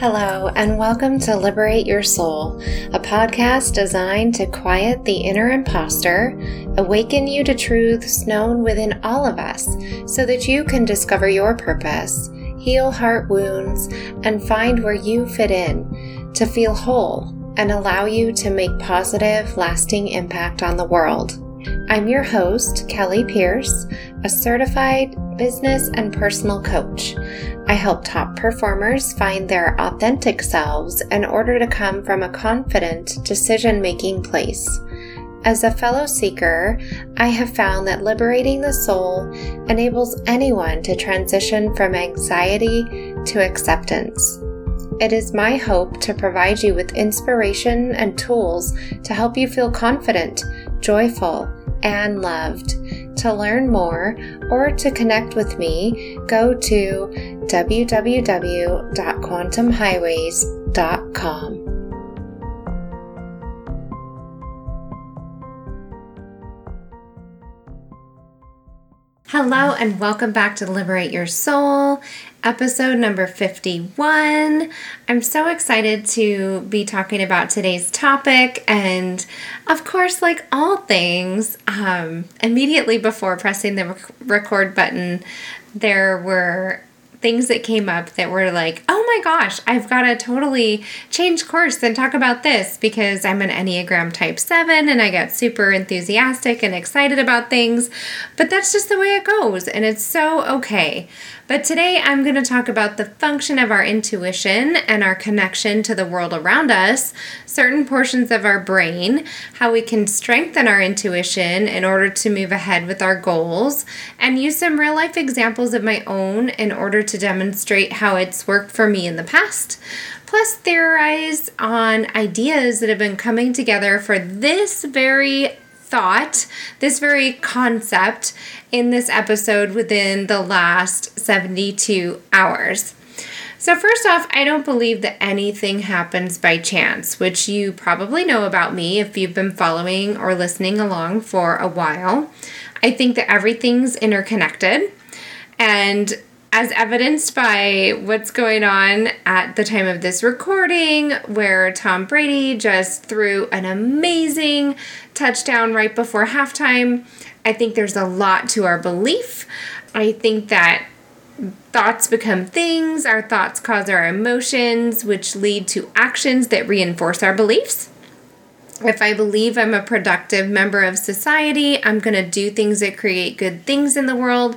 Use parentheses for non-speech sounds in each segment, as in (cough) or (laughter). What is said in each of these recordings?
Hello, and welcome to Liberate Your Soul, a podcast designed to quiet the inner imposter, awaken you to truths known within all of us, so that you can discover your purpose, heal heart wounds, and find where you fit in, to feel whole and allow you to make positive, lasting impact on the world. I'm your host, Kelly Pierce, a certified business and personal coach. I help top performers find their authentic selves in order to come from a confident decision making place. As a fellow seeker, I have found that liberating the soul enables anyone to transition from anxiety to acceptance. It is my hope to provide you with inspiration and tools to help you feel confident, joyful, and loved. To learn more or to connect with me, go to www.quantumhighways.com. Hello, and welcome back to Liberate Your Soul episode number 51. I'm so excited to be talking about today's topic. And of course, like all things, um, immediately before pressing the rec- record button, there were things that came up that were like, oh my gosh, I've got to totally change course and talk about this because I'm an Enneagram Type 7 and I get super enthusiastic and excited about things. But that's just the way it goes, and it's so okay. But today I'm going to talk about the function of our intuition and our connection to the world around us, certain portions of our brain, how we can strengthen our intuition in order to move ahead with our goals, and use some real life examples of my own in order to demonstrate how it's worked for me in the past plus theorize on ideas that have been coming together for this very thought, this very concept in this episode within the last 72 hours. So, first off, I don't believe that anything happens by chance, which you probably know about me if you've been following or listening along for a while. I think that everything's interconnected. And as evidenced by what's going on at the time of this recording, where Tom Brady just threw an amazing touchdown right before halftime. I think there's a lot to our belief. I think that thoughts become things, our thoughts cause our emotions, which lead to actions that reinforce our beliefs. If I believe I'm a productive member of society, I'm going to do things that create good things in the world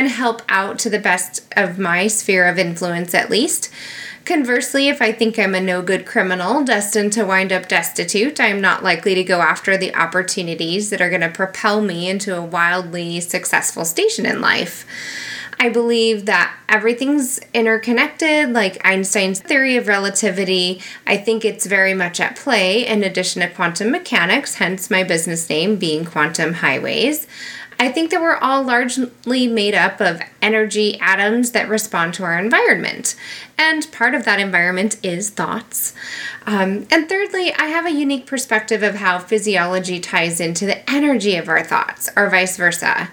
and help out to the best of my sphere of influence, at least. Conversely, if I think I'm a no good criminal destined to wind up destitute, I am not likely to go after the opportunities that are going to propel me into a wildly successful station in life. I believe that everything's interconnected, like Einstein's theory of relativity. I think it's very much at play in addition to quantum mechanics, hence my business name being Quantum Highways. I think that we're all largely made up of energy atoms that respond to our environment. And part of that environment is thoughts. Um, and thirdly, I have a unique perspective of how physiology ties into the energy of our thoughts, or vice versa.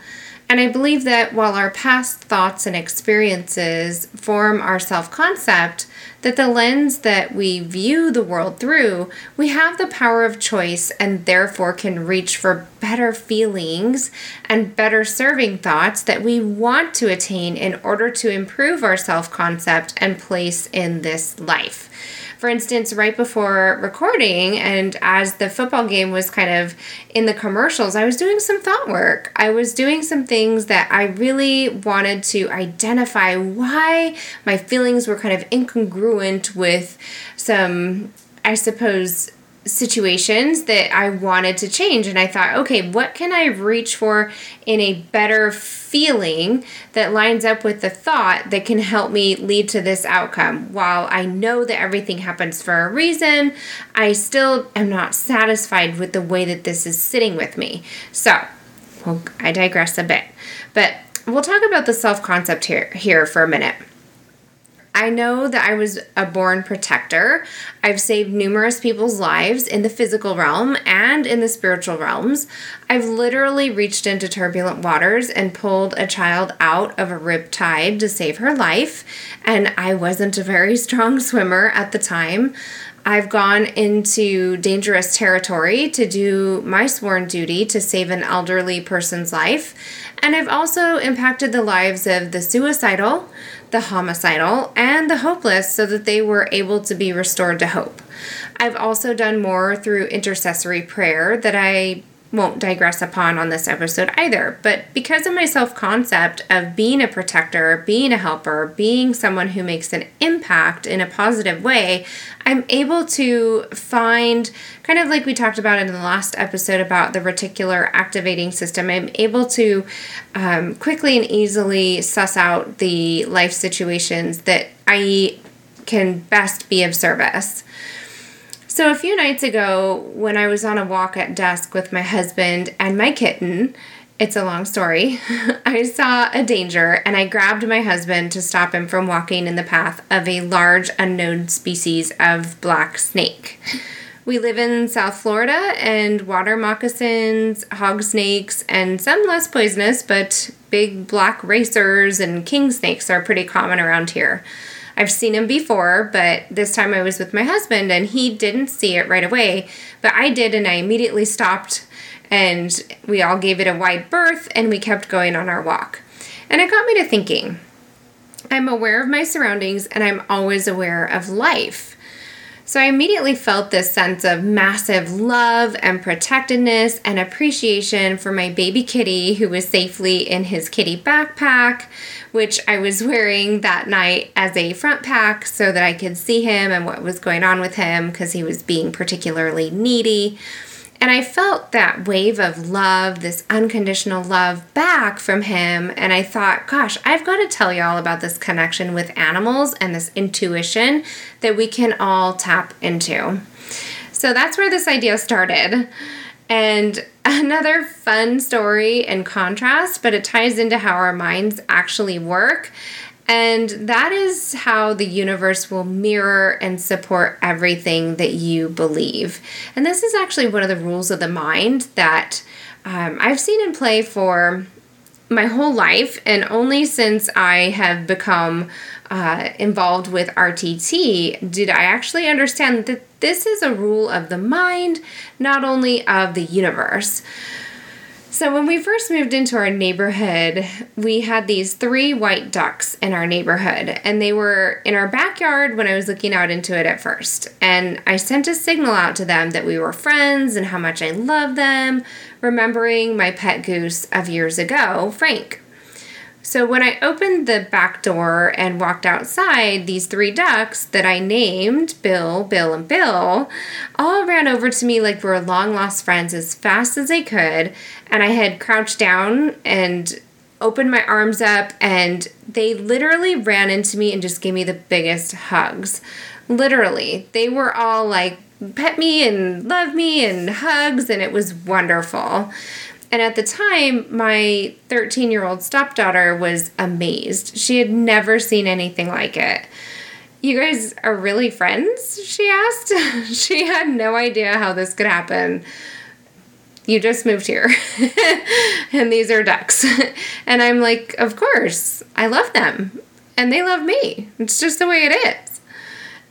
And I believe that while our past thoughts and experiences form our self concept, that the lens that we view the world through, we have the power of choice and therefore can reach for better feelings and better serving thoughts that we want to attain in order to improve our self concept and place in this life. For instance, right before recording, and as the football game was kind of in the commercials, I was doing some thought work. I was doing some things that I really wanted to identify why my feelings were kind of incongruent with some, I suppose, situations that I wanted to change. And I thought, okay, what can I reach for in a better feeling that lines up with the thought that can help me lead to this outcome? While I know that everything happens for a reason, I still am not satisfied with the way that this is sitting with me. So, well, I digress a bit. But we'll talk about the self concept here, here for a minute I know that I was a born protector. I've saved numerous people's lives in the physical realm and in the spiritual realms. I've literally reached into turbulent waters and pulled a child out of a rip tide to save her life, and I wasn't a very strong (laughs) swimmer at the time. I've gone into dangerous territory to do my sworn duty to save an elderly person's life. And I've also impacted the lives of the suicidal, the homicidal, and the hopeless so that they were able to be restored to hope. I've also done more through intercessory prayer that I won't digress upon on this episode either. But because of my self concept of being a protector, being a helper, being someone who makes an impact in a positive way, I'm able to find, kind of like we talked about in the last episode about the reticular activating system, I'm able to um, quickly and easily suss out the life situations that I can best be of service. So, a few nights ago, when I was on a walk at dusk with my husband and my kitten, it's a long story, (laughs) I saw a danger and I grabbed my husband to stop him from walking in the path of a large unknown species of black snake. We live in South Florida, and water moccasins, hog snakes, and some less poisonous, but big black racers and king snakes are pretty common around here. I've seen him before, but this time I was with my husband and he didn't see it right away, but I did and I immediately stopped and we all gave it a wide berth and we kept going on our walk. And it got me to thinking. I'm aware of my surroundings and I'm always aware of life. So I immediately felt this sense of massive love and protectedness and appreciation for my baby kitty who was safely in his kitty backpack, which I was wearing that night as a front pack so that I could see him and what was going on with him because he was being particularly needy. And I felt that wave of love, this unconditional love back from him. And I thought, gosh, I've got to tell y'all about this connection with animals and this intuition that we can all tap into. So that's where this idea started. And (laughs) another fun story in contrast, but it ties into how our minds actually work and that is how the universe will mirror and support everything that you believe. And this is actually one of the rules of the mind that um, I've seen in play for my whole life, and only since I have become uh, involved with RTT did I actually understand that this is a rule of the mind, not only of the universe. So, when we first moved into our neighborhood, we had these three white ducks in our neighborhood, and they were in our backyard when I was looking out into it at first. And I sent a signal out to them that we were friends and how much I loved them, remembering my pet goose of years ago, Frank. So when I opened the back door and walked outside, these three ducks that I named Bill, Bill, and Bill all ran over to me like we were long lost friends as fast as they could. And I had crouched down and opened my arms up, and they literally ran into me and just gave me the biggest hugs. Literally, they were all like, pet me and love me and hugs, and it was wonderful. And at the time, my 13 year old stepdaughter was amazed. She had never seen anything like it. You guys are really friends? She asked. (laughs) she had no idea how this could happen. You just moved here, (laughs) and these are ducks. (laughs) and I'm like, Of course, I love them, and they love me. It's just the way it is.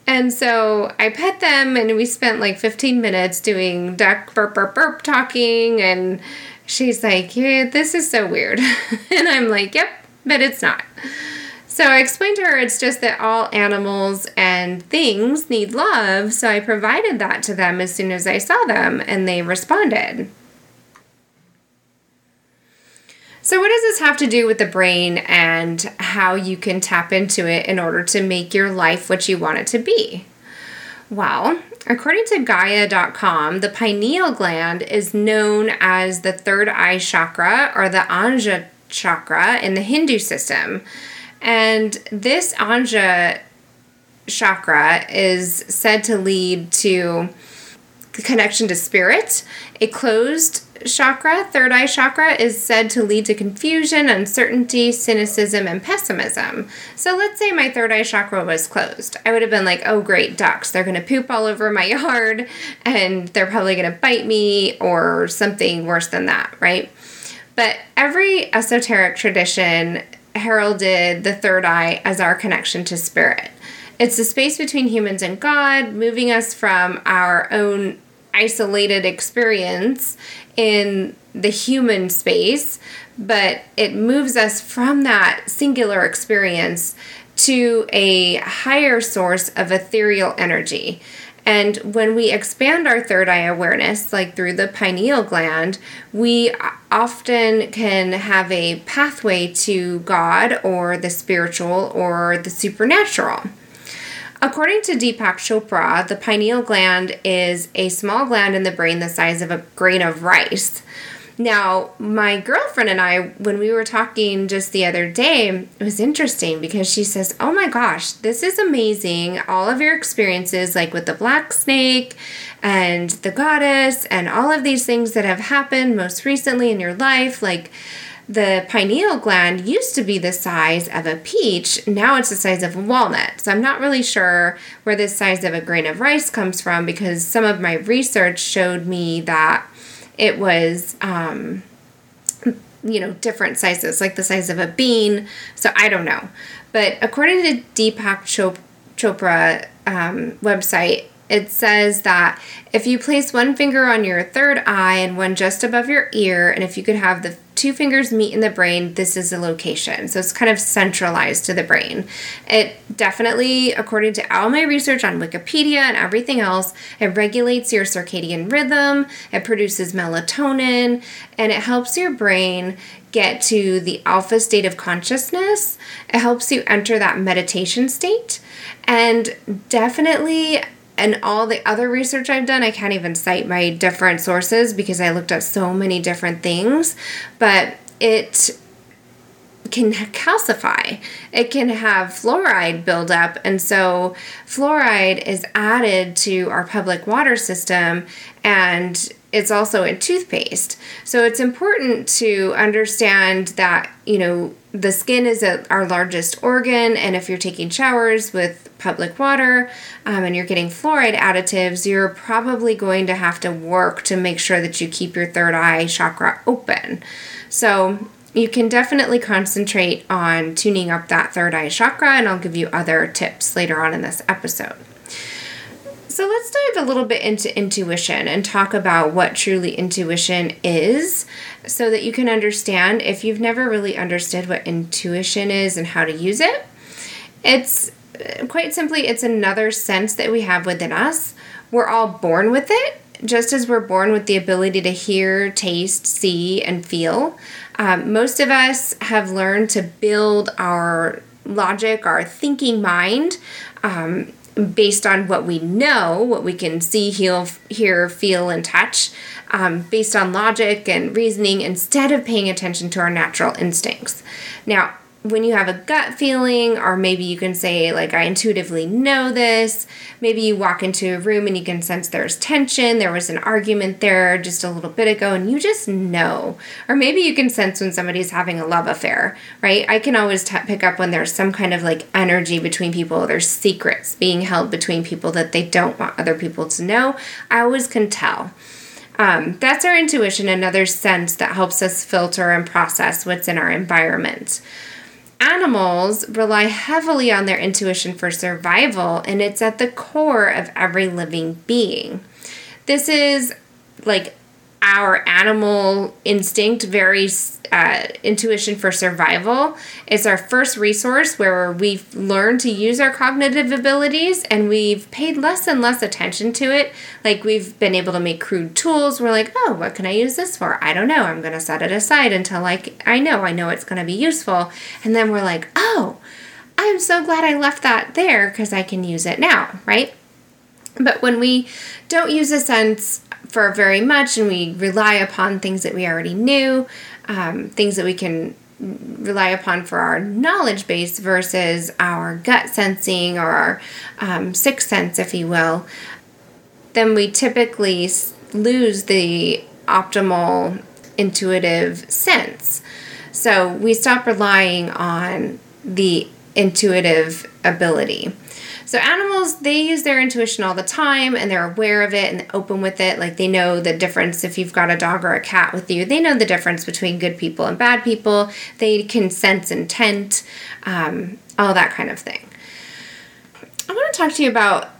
And so I pet them, and we spent like 15 minutes doing duck burp burp burp talking and she's like, yeah, this is so weird. (laughs) and I'm like, yep, but it's not. So I explained to her it's just that all animals and things need love. So I provided that to them as soon as I saw them, and they responded. So, what does this have to do with the brain and how you can tap into it in order to make your life what you want it to be? Well, according to Gaia.com, the pineal gland is known as the third eye chakra or the Anja chakra in the Hindu system. And this Anja chakra is said to lead to the connection to spirit, a closed chakra, third eye chakra, is said to lead to confusion, uncertainty, cynicism, and pessimism. So let's say my third eye chakra was closed. I would have been like, oh, great, ducks. They're going to poop all over my (laughs) yard and they're probably going to bite me or something worse than that, right? But every esoteric tradition heralded the third eye as our connection to spirit. It's the space between humans and God, moving us from our own isolated experience in the human space, but it moves us from that singular experience to a higher source of ethereal energy. And when we expand our third eye awareness, like through the pineal gland, we often can have a pathway to God or the spiritual or the supernatural. According to Deepak Chopra, the pineal gland is a small gland in the brain the size of a grain of rice. Now, my girlfriend and I, when we were talking just the other day, it was interesting because she says, Oh my gosh, this is amazing. All of your experiences, like with the black snake and the goddess, and all of these things that have happened most recently in your life, like the pineal gland used to be the size of a peach. Now it's the size of a walnut. So I'm not really sure where this size of a grain of rice comes from because some of my research showed me that it was, um, you know, different sizes, like the size of a bean. So I don't know. But according to Deepak Chopra um, website, it says that if you place one finger on your third eye and one just above your ear, and if you could have the two fingers meet in the brain, this is the location. So it's kind of centralized to the brain. It definitely, according to all my research on Wikipedia and everything else, it regulates your circadian rhythm, it produces melatonin, and it helps your brain get to the alpha state of consciousness. It helps you enter that meditation state. And definitely and all the other research I've done, I can't even cite my different sources because I looked at so many different things, but it can calcify. It can have fluoride buildup, and so fluoride is added to our public water system and it's also in toothpaste. So it's important to understand that, you know, the skin is a, our largest organ, and if you're taking showers with public water um, and you're getting fluoride additives, you're probably going to have to work to make sure that you keep your third eye chakra open. So you can definitely concentrate on tuning up that third eye chakra, and I'll give you other tips later on in this episode. So let's dive a little bit into intuition and talk about what truly intuition is so that you can understand if you've never really understood what intuition is and how to use it. It's quite simply, it's another sense that we have within us. We're all born with it, just as we're born with the ability to hear, taste, see, and feel. Um, most of us have learned to build our logic, our thinking mind um, based on what we know, what we can see, heal, hear, feel, and touch, um, based on logic and reasoning, instead of paying attention to our natural instincts. Now, when you have a gut feeling, or maybe you can say, like, I intuitively know this, maybe you walk into a room and you can sense there's tension, there was an argument there just a little bit ago, and you just know. Or maybe you can sense when somebody's having a love affair, right? I can always t- pick up when there's some kind of like energy between people, there's secrets being held between people that they don't want other people to know. I always can tell. Um, that's our intuition, another sense that helps us filter and process what's in our environment animals rely heavily on their intuition for survival, and it's at the core of every living being. This is like our animal instinct, very uh, intuition for survival. It's our first resource where we've learned to use our cognitive abilities and we've paid less and less attention to it. Like we've been able to make crude tools. We're like, oh, what can I use this for? I don't know. I'm going to set it aside until like I know. I know it's going to be useful. And then we're like, oh, I'm so glad I left that there because I can use it now, right? But when we don't use a sense for very much and we rely upon things that we already knew, um, things that we can rely upon for our knowledge base versus our gut sensing or our um, sixth sense, if you will, then we typically lose the optimal intuitive sense. So we stop relying on the intuitive ability. So animals, they use their intuition all the time and they're aware of it and open with it. Like they know the difference if you've got a dog or a cat with you. They know the difference between good people and bad people. They can sense intent, um, all that kind of thing. I want to talk to you about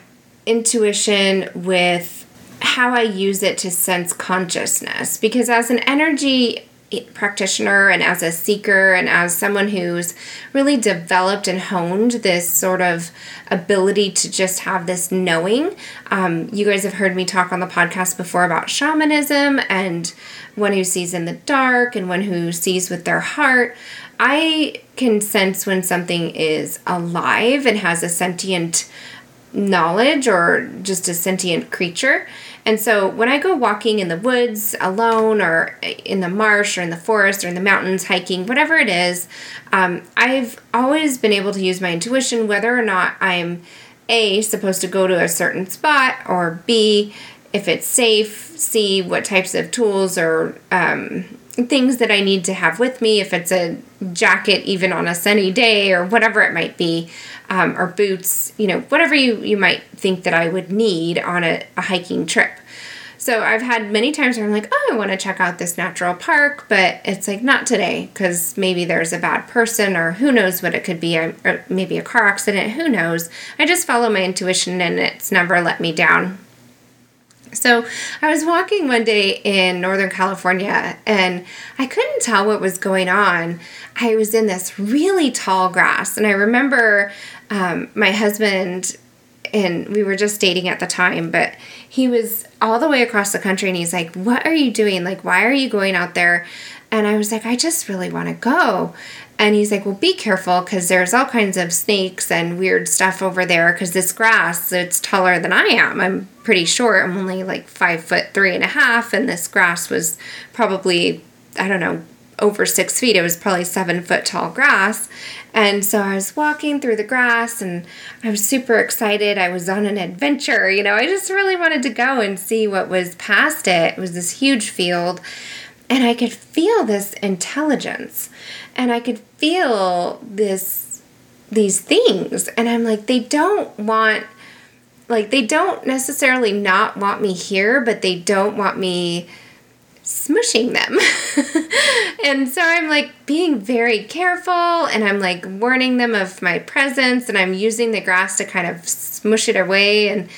intuition with how I use it to sense consciousness because as an energy practitioner and as a seeker and as someone who's really developed and honed this sort of ability to just have this knowing. Um, you guys have heard me talk on the podcast before about shamanism and one who sees in the dark and one who sees with their heart. I can sense when something is alive and has a sentient knowledge or just a sentient creature. And so when I go walking in the woods alone or in the marsh or in the forest or in the mountains, hiking, whatever it is, um, I've always been able to use my intuition whether or not I'm A, supposed to go to a certain spot, or B, if it's safe, C, what types of tools or um, things that I need to have with me, if it's a jacket, even on a sunny day, or whatever it might be, um, or boots, you know, whatever you, you might think that I would need on a, a hiking trip. So I've had many times where I'm like, oh, I want to check out this natural park, but it's like not today because maybe there's a bad person or who knows what it could be, or maybe a car accident, who knows. I just follow my intuition and it's never let me down. So I was walking one day in Northern California and I couldn't tell what was going on. I was in this really tall grass, and I remember um, my husband and we were just dating at the time, but he was all the way across the country and he's like, What are you doing? Like, why are you going out there? And I was like, I just really want to go. And he's like, Well, be careful because there's all kinds of snakes and weird stuff over there because this grass, it's taller than I am. I'm pretty short. I'm only like five foot three and a half. And this grass was probably, I don't know, over six feet. It was probably seven foot tall grass. And so I was walking through the grass and I was super excited. I was on an adventure. You know, I just really wanted to go and see what was past it. It was this huge field. And I could feel this intelligence. And I could feel this these things. And I'm like they don't want like they don't necessarily not want me here but they don't want me smushing them. (laughs) and so I'm like being very careful and I'm like warning them of my presence and I'm using the grass to kind of smush it away and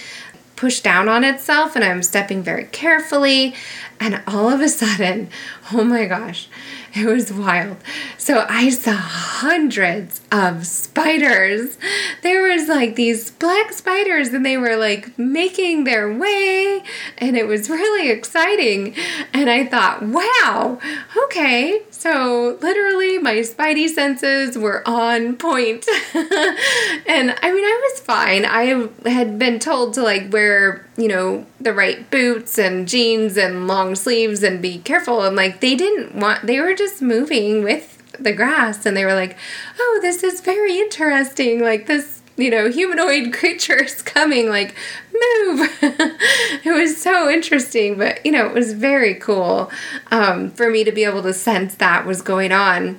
push down on itself and I'm stepping very carefully and all of a sudden, oh my gosh, it was wild. So I saw hundreds of spiders. There was like these black spiders and they were like making their way and it was really exciting. And I thought, wow, okay. So literally my spidey senses were on point. (laughs) and I mean, I was fine. I had been told to like wear, you know, the right boots and jeans and long sleeves and be careful. And like they didn't want, they were just moving with the grass and they were like, oh, this is very interesting. Like this, you know, humanoid (laughs) creature is coming, like, move. (laughs) it was so interesting, but, you know, it was very cool um, for me to be able to sense that was going on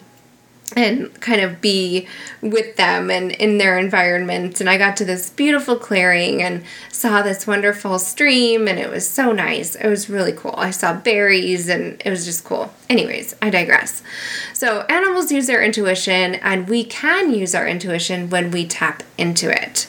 and kind of be with them and in their environment. And I got to this beautiful clearing and saw this wonderful stream, and it was so nice. It was really cool. I saw berries, and it was just cool. Anyways, I digress. So, animals use their intuition, and we can use our intuition when we tap into it.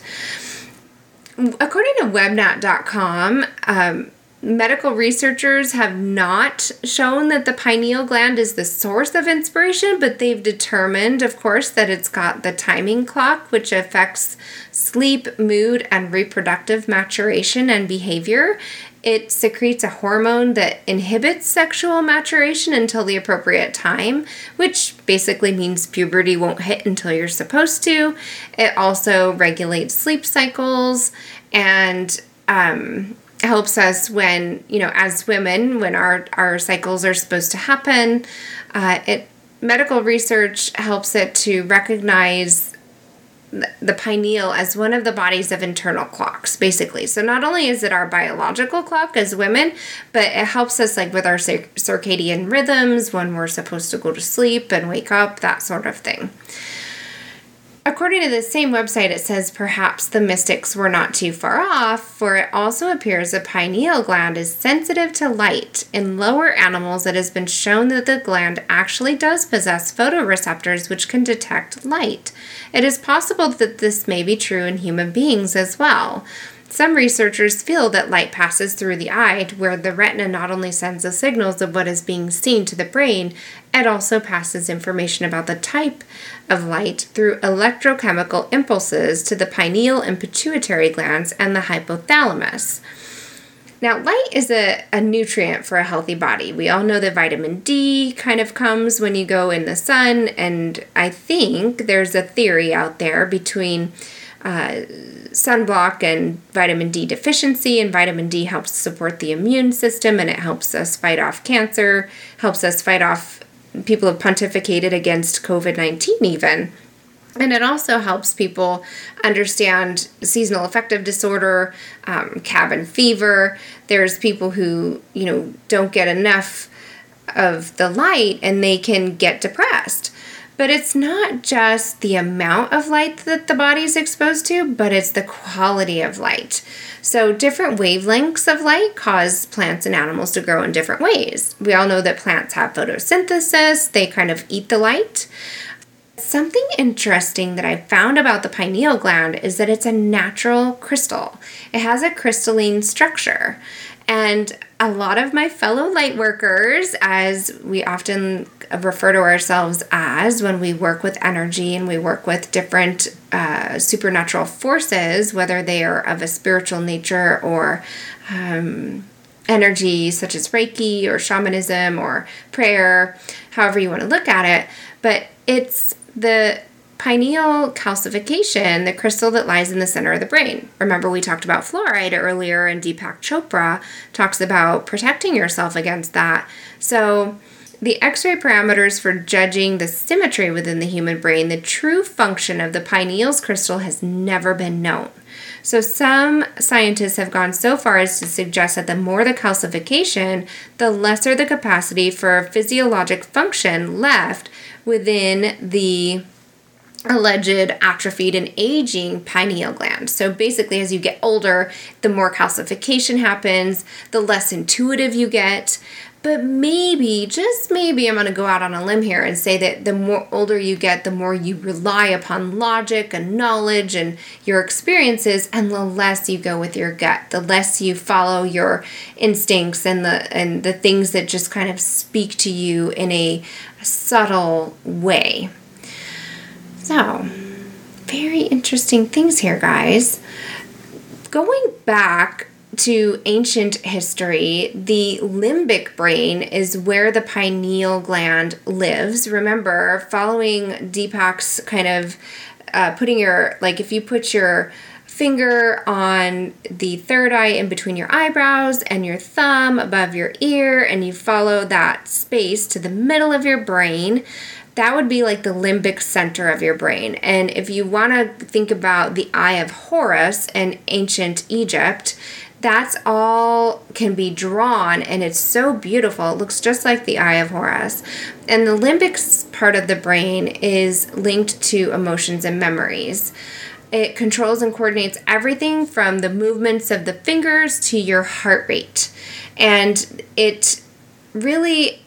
According to webnat.com, um, medical researchers have not shown that the pineal gland is the source of inspiration, but they've determined, of course, that it's got the timing clock, which affects sleep, mood, and reproductive maturation and behavior. It secretes a hormone that inhibits sexual maturation until the appropriate time, which basically means puberty won't hit until you're supposed to. It also regulates sleep cycles and um, helps us when you know as women when our our cycles are supposed to happen uh, it medical research helps it to recognize the pineal as one of the bodies of internal clocks basically. So not only is it our biological clock as women but it helps us like with our circadian rhythms when we're supposed to go to sleep and wake up that sort of thing According to the same website, it says perhaps the mystics were not too far off, for it also appears the pineal gland is sensitive to light. In lower animals, it has been shown that the gland actually does possess photoreceptors which can detect light. It is possible that this may be true in human beings as well. Some researchers feel that light passes through the eye, where the retina not only sends the signals of what is being seen to the brain, it also passes information about the type of light through electrochemical impulses to the pineal and pituitary glands and the hypothalamus. Now, light is a, a nutrient for a healthy body. We all know that vitamin D kind of comes when you go in the sun, and I think there's a theory out there between uh, sunblock and vitamin D deficiency, and vitamin D helps support the immune system and it helps us fight off cancer, helps us fight off people have pontificated against COVID 19 even. And it also helps people understand seasonal affective disorder, um, cabin fever. There's people who, you know, don't get enough of the light and they can get depressed. But it's not just the amount of light that the body is exposed to, but it's the quality of light. So, different wavelengths of light cause plants and animals to grow in different ways. We all know that plants have photosynthesis, they kind of eat the light. Something interesting that I found about the pineal gland is that it's a natural crystal. It has a crystalline structure. And a lot of my fellow light workers, as we often refer to ourselves as when we work with energy and we work with different uh, supernatural forces, whether they are of a spiritual nature or um, energy such as Reiki or shamanism or prayer, however you want to look at it. But it's the pineal calcification, the crystal that lies in the center of the brain. Remember, we talked about fluoride earlier, and Deepak Chopra talks about protecting yourself against that. So, the X ray parameters for judging the symmetry within the human brain, the true function of the pineal's crystal has never been known. So, some scientists have gone so far as to suggest that the more the calcification, the lesser the capacity for physiologic function left within the alleged atrophied and aging pineal gland. So basically, as you get older, the more calcification happens, the less intuitive you get. But maybe, just maybe, I'm going to go out on a limb here and say that the more older you get, the more you rely upon logic and knowledge and your experiences, and the less you go with your gut, the less you follow your instincts and the and the things that just kind of speak to you in a subtle way. So, very interesting things here, guys. Going back to ancient history, the limbic brain is where the pineal gland lives. Remember, following Deepak's kind of uh, putting your, like, if you put your finger on the third eye in between your eyebrows and your thumb above your ear, and you follow that space to the middle of your brain, that would be like the limbic center of your brain. And if you want to think about the Eye of Horus in ancient Egypt, that's all can be drawn and it's so beautiful. It looks just like the Eye of Horus. And the limbic part of the brain is linked to emotions and memories. It controls and coordinates everything from the movements of the fingers to your heart rate. And it really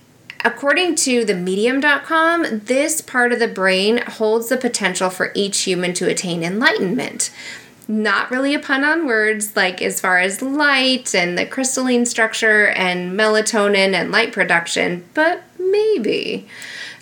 According to the medium.com, this part of the brain holds the potential for each human to attain enlightenment. Not really a pun on words, like as far as light and the crystalline structure and melatonin and light production, but maybe.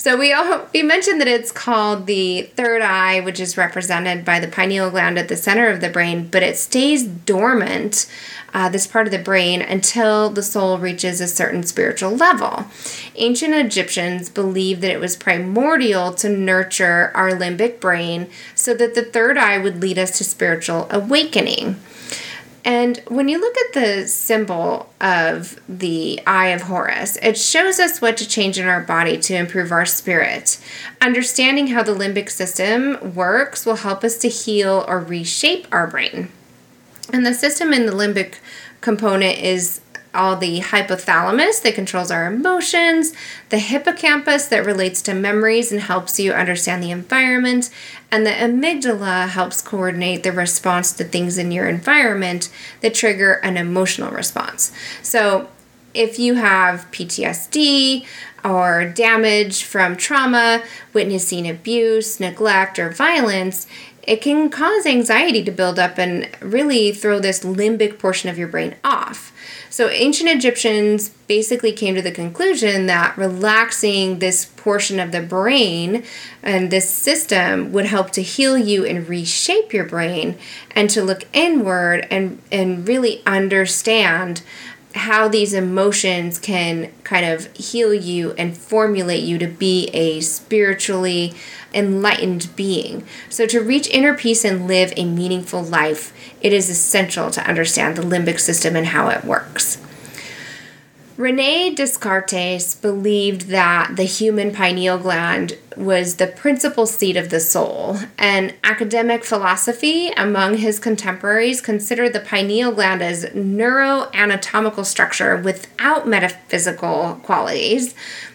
So we all, we mentioned that it's called the third eye, which is represented by the pineal gland at the center of the brain, but it stays dormant uh, this part of the brain until the soul reaches a certain spiritual level. Ancient Egyptians believed that it was primordial to nurture our limbic brain so that the third eye would lead us to spiritual awakening. And when you look at the symbol of the Eye of Horus, it shows us what to change in our body to improve our spirit. Understanding how the limbic system works will help us to heal or reshape our brain. And the system in the limbic component is all the hypothalamus that controls our emotions, the hippocampus that relates to memories and helps you understand the environment, and the amygdala helps coordinate the response to things in your environment that trigger an emotional response. So, if you have PTSD or damage from trauma, witnessing abuse, neglect, or violence, it can cause anxiety to build up and really throw this limbic portion of your brain off. So, ancient Egyptians basically came to the conclusion that relaxing this portion of the brain and this system would help to heal you and reshape your brain and to look inward and, and really understand how these emotions can kind of heal you and formulate you to be a spiritually enlightened being. So, to reach inner peace and live a meaningful life, it is essential to understand the limbic system and how it works. Rene Descartes believed that the human pineal gland was the principal seat of the soul, and academic philosophy among his contemporaries considered the pineal gland as neuroanatomical structure without metaphysical qualities,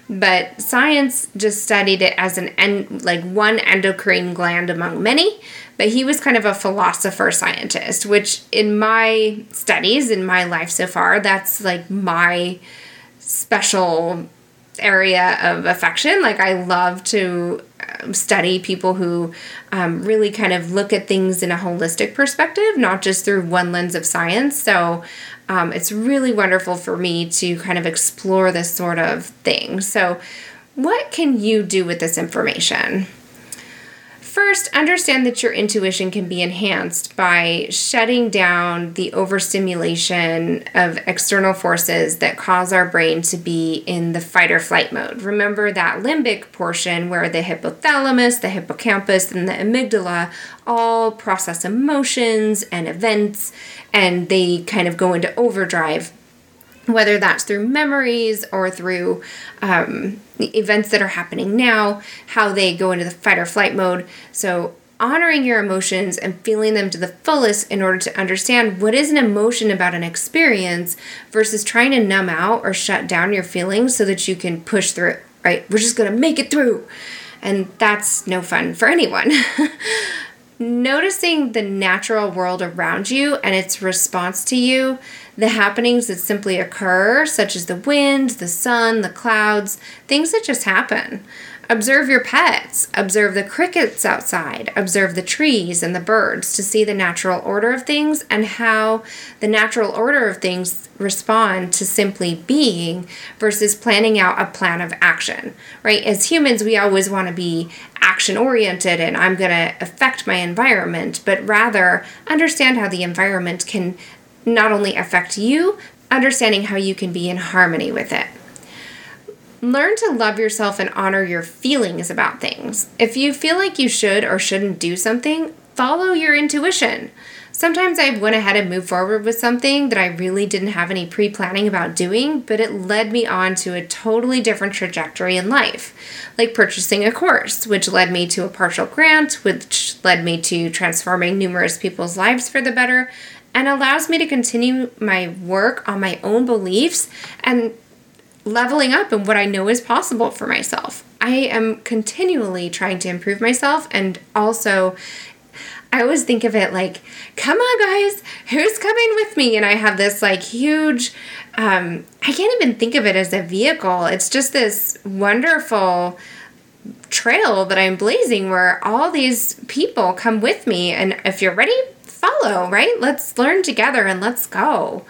but science just studied it as an en- like one endocrine gland among many but he was kind of a philosopher scientist which in my studies in my life so far that's like my special area of affection like i love to um, study people who um, really kind of look at things in a holistic perspective not just through one lens of science so um, it's really wonderful for me to kind of explore this sort of thing. So, what can you do with this information? First, understand that your intuition can be enhanced by shutting down the overstimulation of external forces that cause our brain to be in the fight or flight mode. Remember that limbic portion where the hypothalamus, the hippocampus, and the amygdala all process emotions and events and they kind of go into overdrive whether that's through memories or through um, events that are happening now, how they go into the fight or flight mode. So, honoring your emotions and feeling them to the fullest in order to understand what is an emotion about an experience versus trying to numb out or shut down your feelings so that you can push through right? We're just gonna make it through. And that's no fun for anyone. (laughs) noticing the natural world around you and its response to you, the happenings that simply occur, such as the wind, the sun, the clouds, things that just happen. Observe your pets, observe the crickets outside, observe the trees and the birds to see the natural order of things and how the natural order of things respond to simply being versus planning out a plan of action, right? As humans, we always want to be action oriented and I'm going to affect my environment, but rather understand how the environment can not only affect you, understanding how you can be in harmony with it. Learn to love yourself and honor your feelings about things. If you feel like you should or shouldn't do something, follow your intuition. Sometimes I went ahead and moved forward with something that I really didn't have any pre planning about doing, but it led me on to a totally different trajectory in life, like purchasing a course, which led me to a partial grant, which led me to transforming numerous people's lives for the better, and allows me to continue my work on my own beliefs and leveling up in what I know is possible for myself. I am continually trying to improve myself and also I always think of it like, come on, guys, who's coming with me? And I have this like huge, um, I can't even think of it as a vehicle. It's just this wonderful trail that I'm blazing where all these people come with me. And if you're ready, follow, right? Let's learn together and let's go.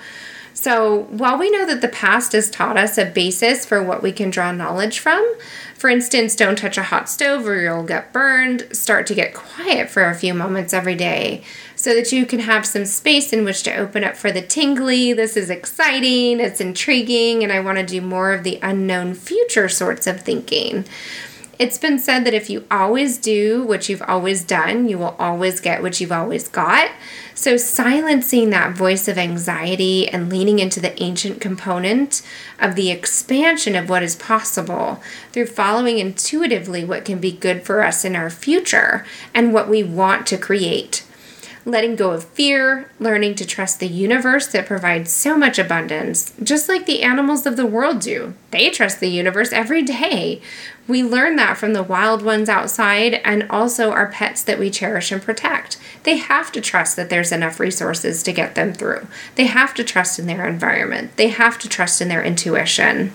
So, while we know that the past has taught us a basis for what we can draw knowledge from, for instance, don't touch a hot stove or you'll get burned, start to get quiet for a few moments every day so that you can have some space in which to open up for the tingly. This is exciting, it's intriguing, and I want to do more of the unknown future sorts of thinking. It's been said that if you always do what you've always done, you will always get what you've always got. So, silencing that voice of anxiety and leaning into the ancient component of the expansion of what is possible through following intuitively what can be good for us in our future and what we want to create letting go of fear, learning to trust the universe that provides so much abundance, just like the animals of the world do. They trust the universe every day. We learn that from the wild ones outside and also our pets that we cherish and protect. They have to trust that there's enough resources to get them through. They have to trust in their environment. They have to trust in their intuition.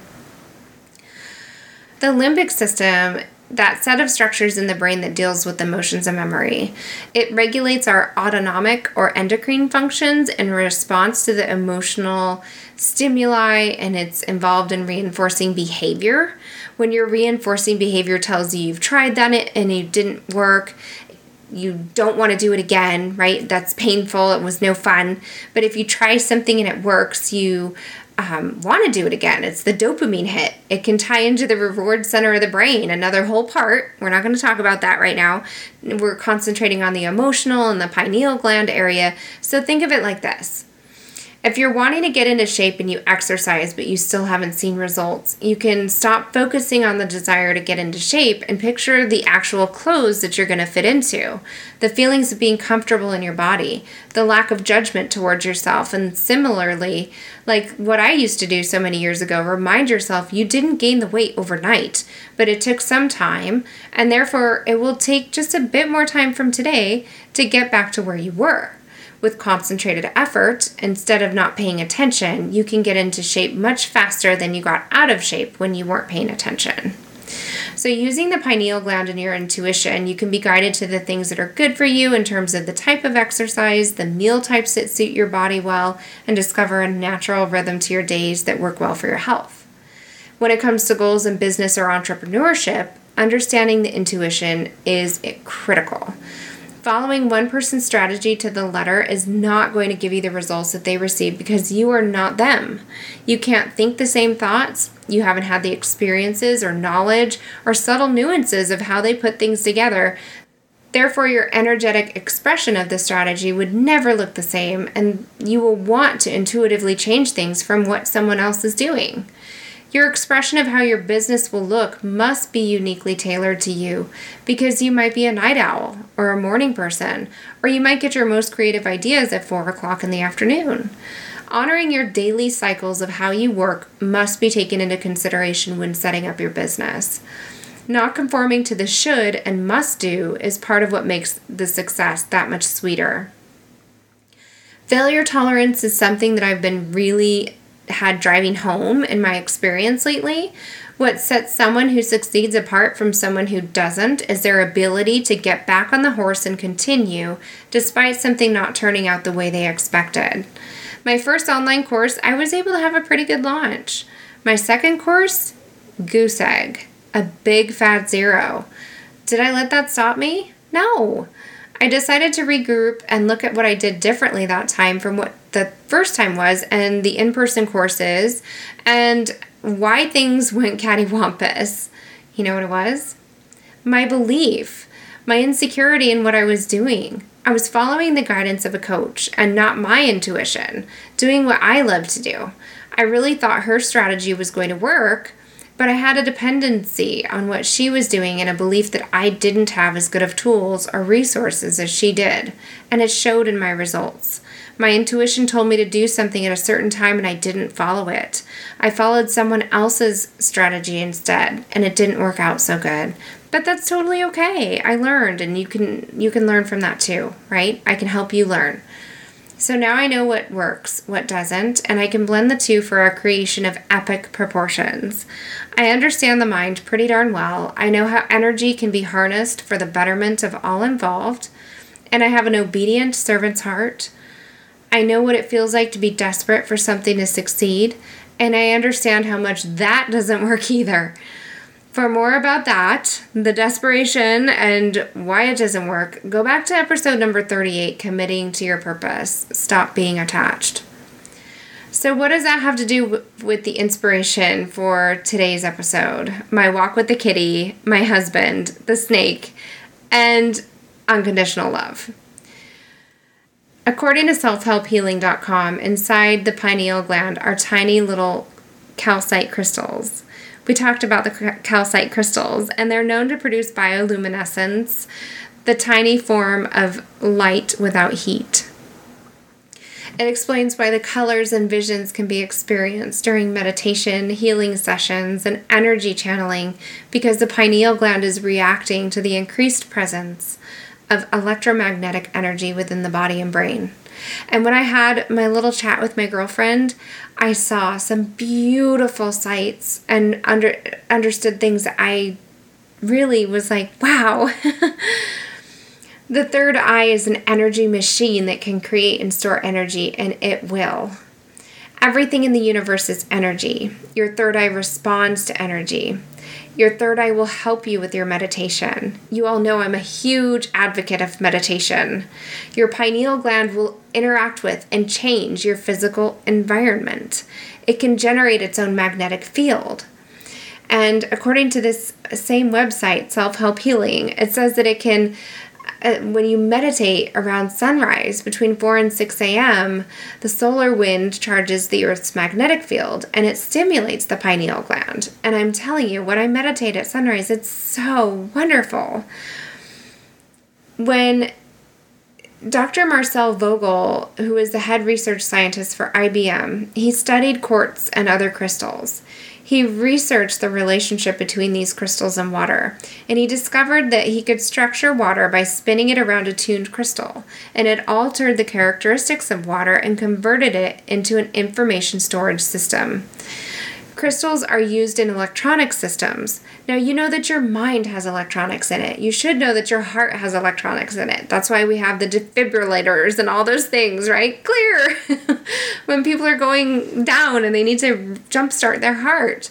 The limbic system that set of structures in the brain that deals with emotions and memory. It regulates our autonomic or endocrine functions in response to the emotional stimuli and it's involved in reinforcing behavior. When your reinforcing behavior tells you you've tried that and it didn't work, you don't want to do it again, right? That's painful. It was no fun. But if you try something and it works, you um, want to do it again. It's the dopamine hit. It can tie into the reward center of the brain, another whole part. We're not going to talk about that right now. We're concentrating on the emotional and the pineal gland area. So think of it like this if you're wanting to get into shape and you exercise but you still haven't seen results, you can stop focusing on the desire to get into shape and picture the actual clothes that you're going to fit into, the feelings of being comfortable in your body, the lack of judgment towards yourself, and similarly, like what I used to do so many years ago, remind yourself you didn't gain the weight overnight, but it took some time, and therefore it will take just a bit more time from today to get back to where you were with concentrated effort, instead of not paying attention, you can get into shape much faster than you got out of shape when you weren't paying attention. So, using the pineal gland and your intuition, you can be guided to the things that are good for you in terms of the type of exercise, the meal types that suit your body well, and discover a natural rhythm to your days that work well for your health. When it comes to goals in business or entrepreneurship, understanding the intuition is critical. Following one person's strategy to the letter is not going to give you the results that they receive because you are not them. You can't think the same thoughts, you haven't had the experiences or knowledge or subtle nuances of how they put things together. Therefore, your energetic expression of the strategy would never look the same, and you will want to intuitively change things from what someone else is doing. Your expression of how your business will look must be uniquely tailored to you because you might be a night owl or a morning person, or you might get your most creative ideas at 4 o'clock in the afternoon. Honoring your daily cycles of how you work must be taken into consideration when setting up your business. Not conforming to the should and must do is part of what makes the success that much sweeter. Failure tolerance is something that I've been really had driving home in my experience lately. What sets someone who succeeds apart from someone who doesn't is their ability to get back on the horse and continue despite something not turning out the way they expected. My first online course, I was able to have a pretty good launch. My second course, goose egg, a big fat zero. Did I let that stop me? No. I decided to regroup and look at what I did differently that time from what the first time was and the in person courses and why things (laughs) went cattywampus. You know what it was? My belief, my insecurity in what I was doing. I was following the guidance of a coach and not my intuition, doing what I love to do. I really thought her strategy was going to work, but I had a dependency on what she was doing and a belief that I didn't have as good of tools or resources as she did, and it showed in my results. My intuition told me to do something at a certain time and I didn't follow it. I followed someone else's strategy instead, and it didn't work out so good. But that's totally okay. I learned and you can you can learn from that too, right? I can help you learn. So now I know what works, what doesn't, and I can blend the two for a creation of epic proportions. I understand the mind pretty darn well. I know how energy can be harnessed for the betterment of all involved, and I have an obedient servant's heart. I know what it feels like to be desperate for something to succeed, and I understand how much that (laughs) doesn't work either. For more about that, the desperation, and why it doesn't work, go back to episode number 38 Committing to Your Purpose. Stop being attached. So, what does that have to do with the inspiration for today's episode? My walk with the kitty, my husband, the snake, and unconditional love. According to selfhelphealing.com, inside the pineal gland are tiny little calcite crystals. We talked about the calcite crystals, and they're known to produce bioluminescence, the tiny form of light without heat. It explains why the colors and visions can be experienced during meditation, healing sessions, and energy channeling because the pineal gland is reacting to the increased presence of electromagnetic energy within the body and brain. And when I had my little chat with my girlfriend, I saw some beautiful sights and under understood things that I really was like, wow. (laughs) the third eye is an energy machine that can create and store energy, and it will. Everything in the universe is energy. Your third eye responds to energy. Your third eye will help you with your meditation. You all know I'm a huge advocate of meditation. Your pineal gland will interact with and change your physical environment. It can generate its own magnetic field. And according to this same website, Self Help Healing, it says that it can Uh, when you meditate around sunrise between 4 and 6 a.m., the solar wind charges the Earth's magnetic field and it stimulates the pineal gland. And I'm telling you, when I meditate at sunrise, it's so wonderful. When Dr. Marcel Vogel, who is the head research scientist for IBM, he studied quartz and other crystals. He researched the relationship between these crystals and water, and he discovered that he could structure water by spinning it around a tuned crystal, and it altered the characteristics of water and converted it into an information storage system. Crystals are used in electronic systems. Now, you know that your mind has electronics in it. You should know that your heart has electronics in it. That's why we have the defibrillators and all those things, right? Clear. (laughs) when people are going down and they need to jumpstart their heart.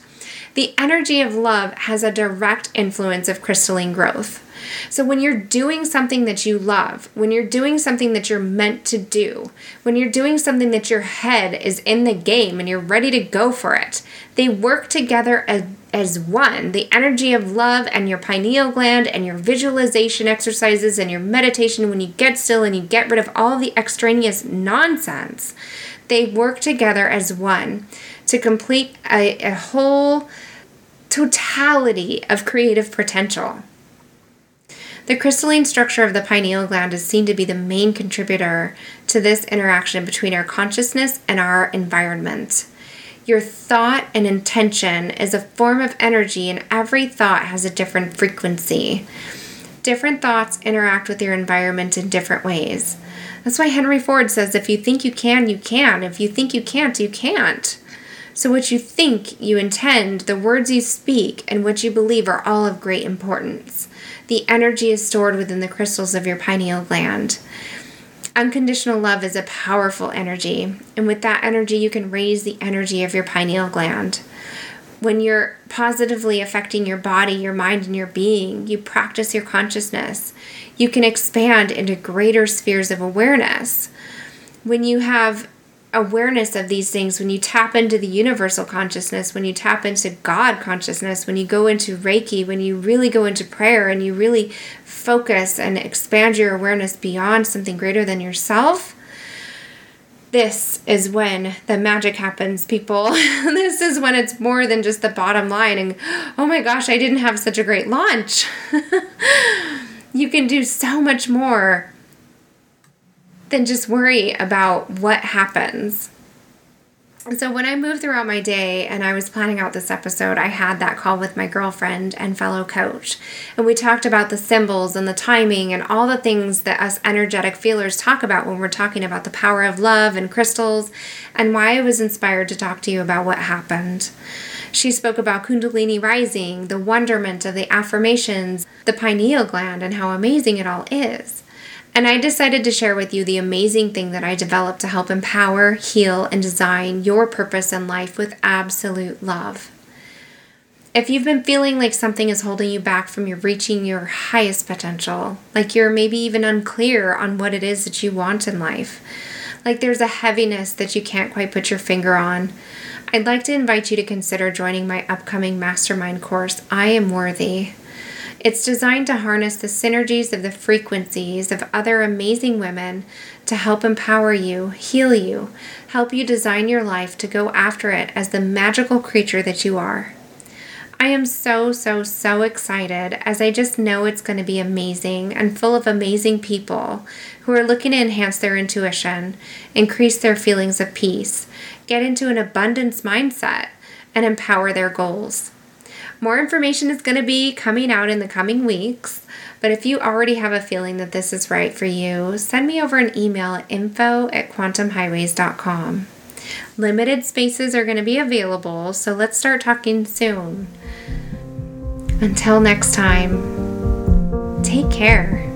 The energy of love has a direct influence of crystalline growth. So, when you're doing something that you love, when you're doing something that you're meant to do, when you're doing something that your head is in the game and you're ready to go for it, they work together as, as one. The energy of love and your pineal gland and your visualization exercises and your meditation, when you get still and you get rid of all the extraneous nonsense, they work together as one to complete a, a whole totality of creative potential. The crystalline structure of the pineal gland is seen to be the main contributor to this interaction between our consciousness and our environment. Your thought and intention is a form of energy, and every thought has a different frequency. Different thoughts interact with your environment in different ways. That's why Henry Ford says if you think you can, you can. If you think you can't, you can't. So, what you think, you intend, the words you speak, and what you believe are all of great importance. The energy is stored within the crystals of your pineal gland. Unconditional love is a powerful energy, and with that energy, you can raise the energy of your pineal gland. When you're positively affecting your body, your mind, and your being, you practice your consciousness. You can expand into greater spheres of awareness. When you have awareness of these things, when you tap into the universal consciousness, when you tap into God consciousness, when you go into Reiki, when you really go into prayer and you really focus and expand your awareness beyond something greater than yourself, this is when the magic happens, people. (laughs) this is when it's more than just the bottom line and, oh my gosh, I didn't have such a great launch. (laughs) you can do so much more than just worry about what happens. So, when I moved throughout my day and I was planning out this episode, I had that call with my girlfriend and fellow coach. And we talked about the symbols and the timing and all the things that us energetic feelers talk about when we're talking about the power of love and crystals and why I was inspired to talk to you about what happened. She spoke about Kundalini rising, the wonderment of the affirmations, the pineal gland, and how amazing it all is. And I decided to share with you the amazing thing that I developed to help empower, heal, and design your purpose in life with absolute love. If you've been feeling like something is holding you back from your reaching your highest potential, like you're maybe even unclear on what it is that you want in life, like there's a heaviness that you can't quite put your finger on, I'd like to invite you to consider joining my upcoming mastermind course, I Am Worthy. It's designed to harness the synergies of the frequencies of other amazing women to help empower you, heal you, help you design your life to go after it as the magical creature that you are. I am so, so, so excited as I just know it's going to be amazing and full of amazing people who are looking to enhance their intuition, increase their feelings of peace, get into an abundance mindset, and empower their goals. More information is going to be coming out in the coming weeks, but if you already have a feeling that this is right for you, send me over an email at info at quantumhighways.com. Limited spaces are going to be available, so let's start talking soon. Until next time, take care.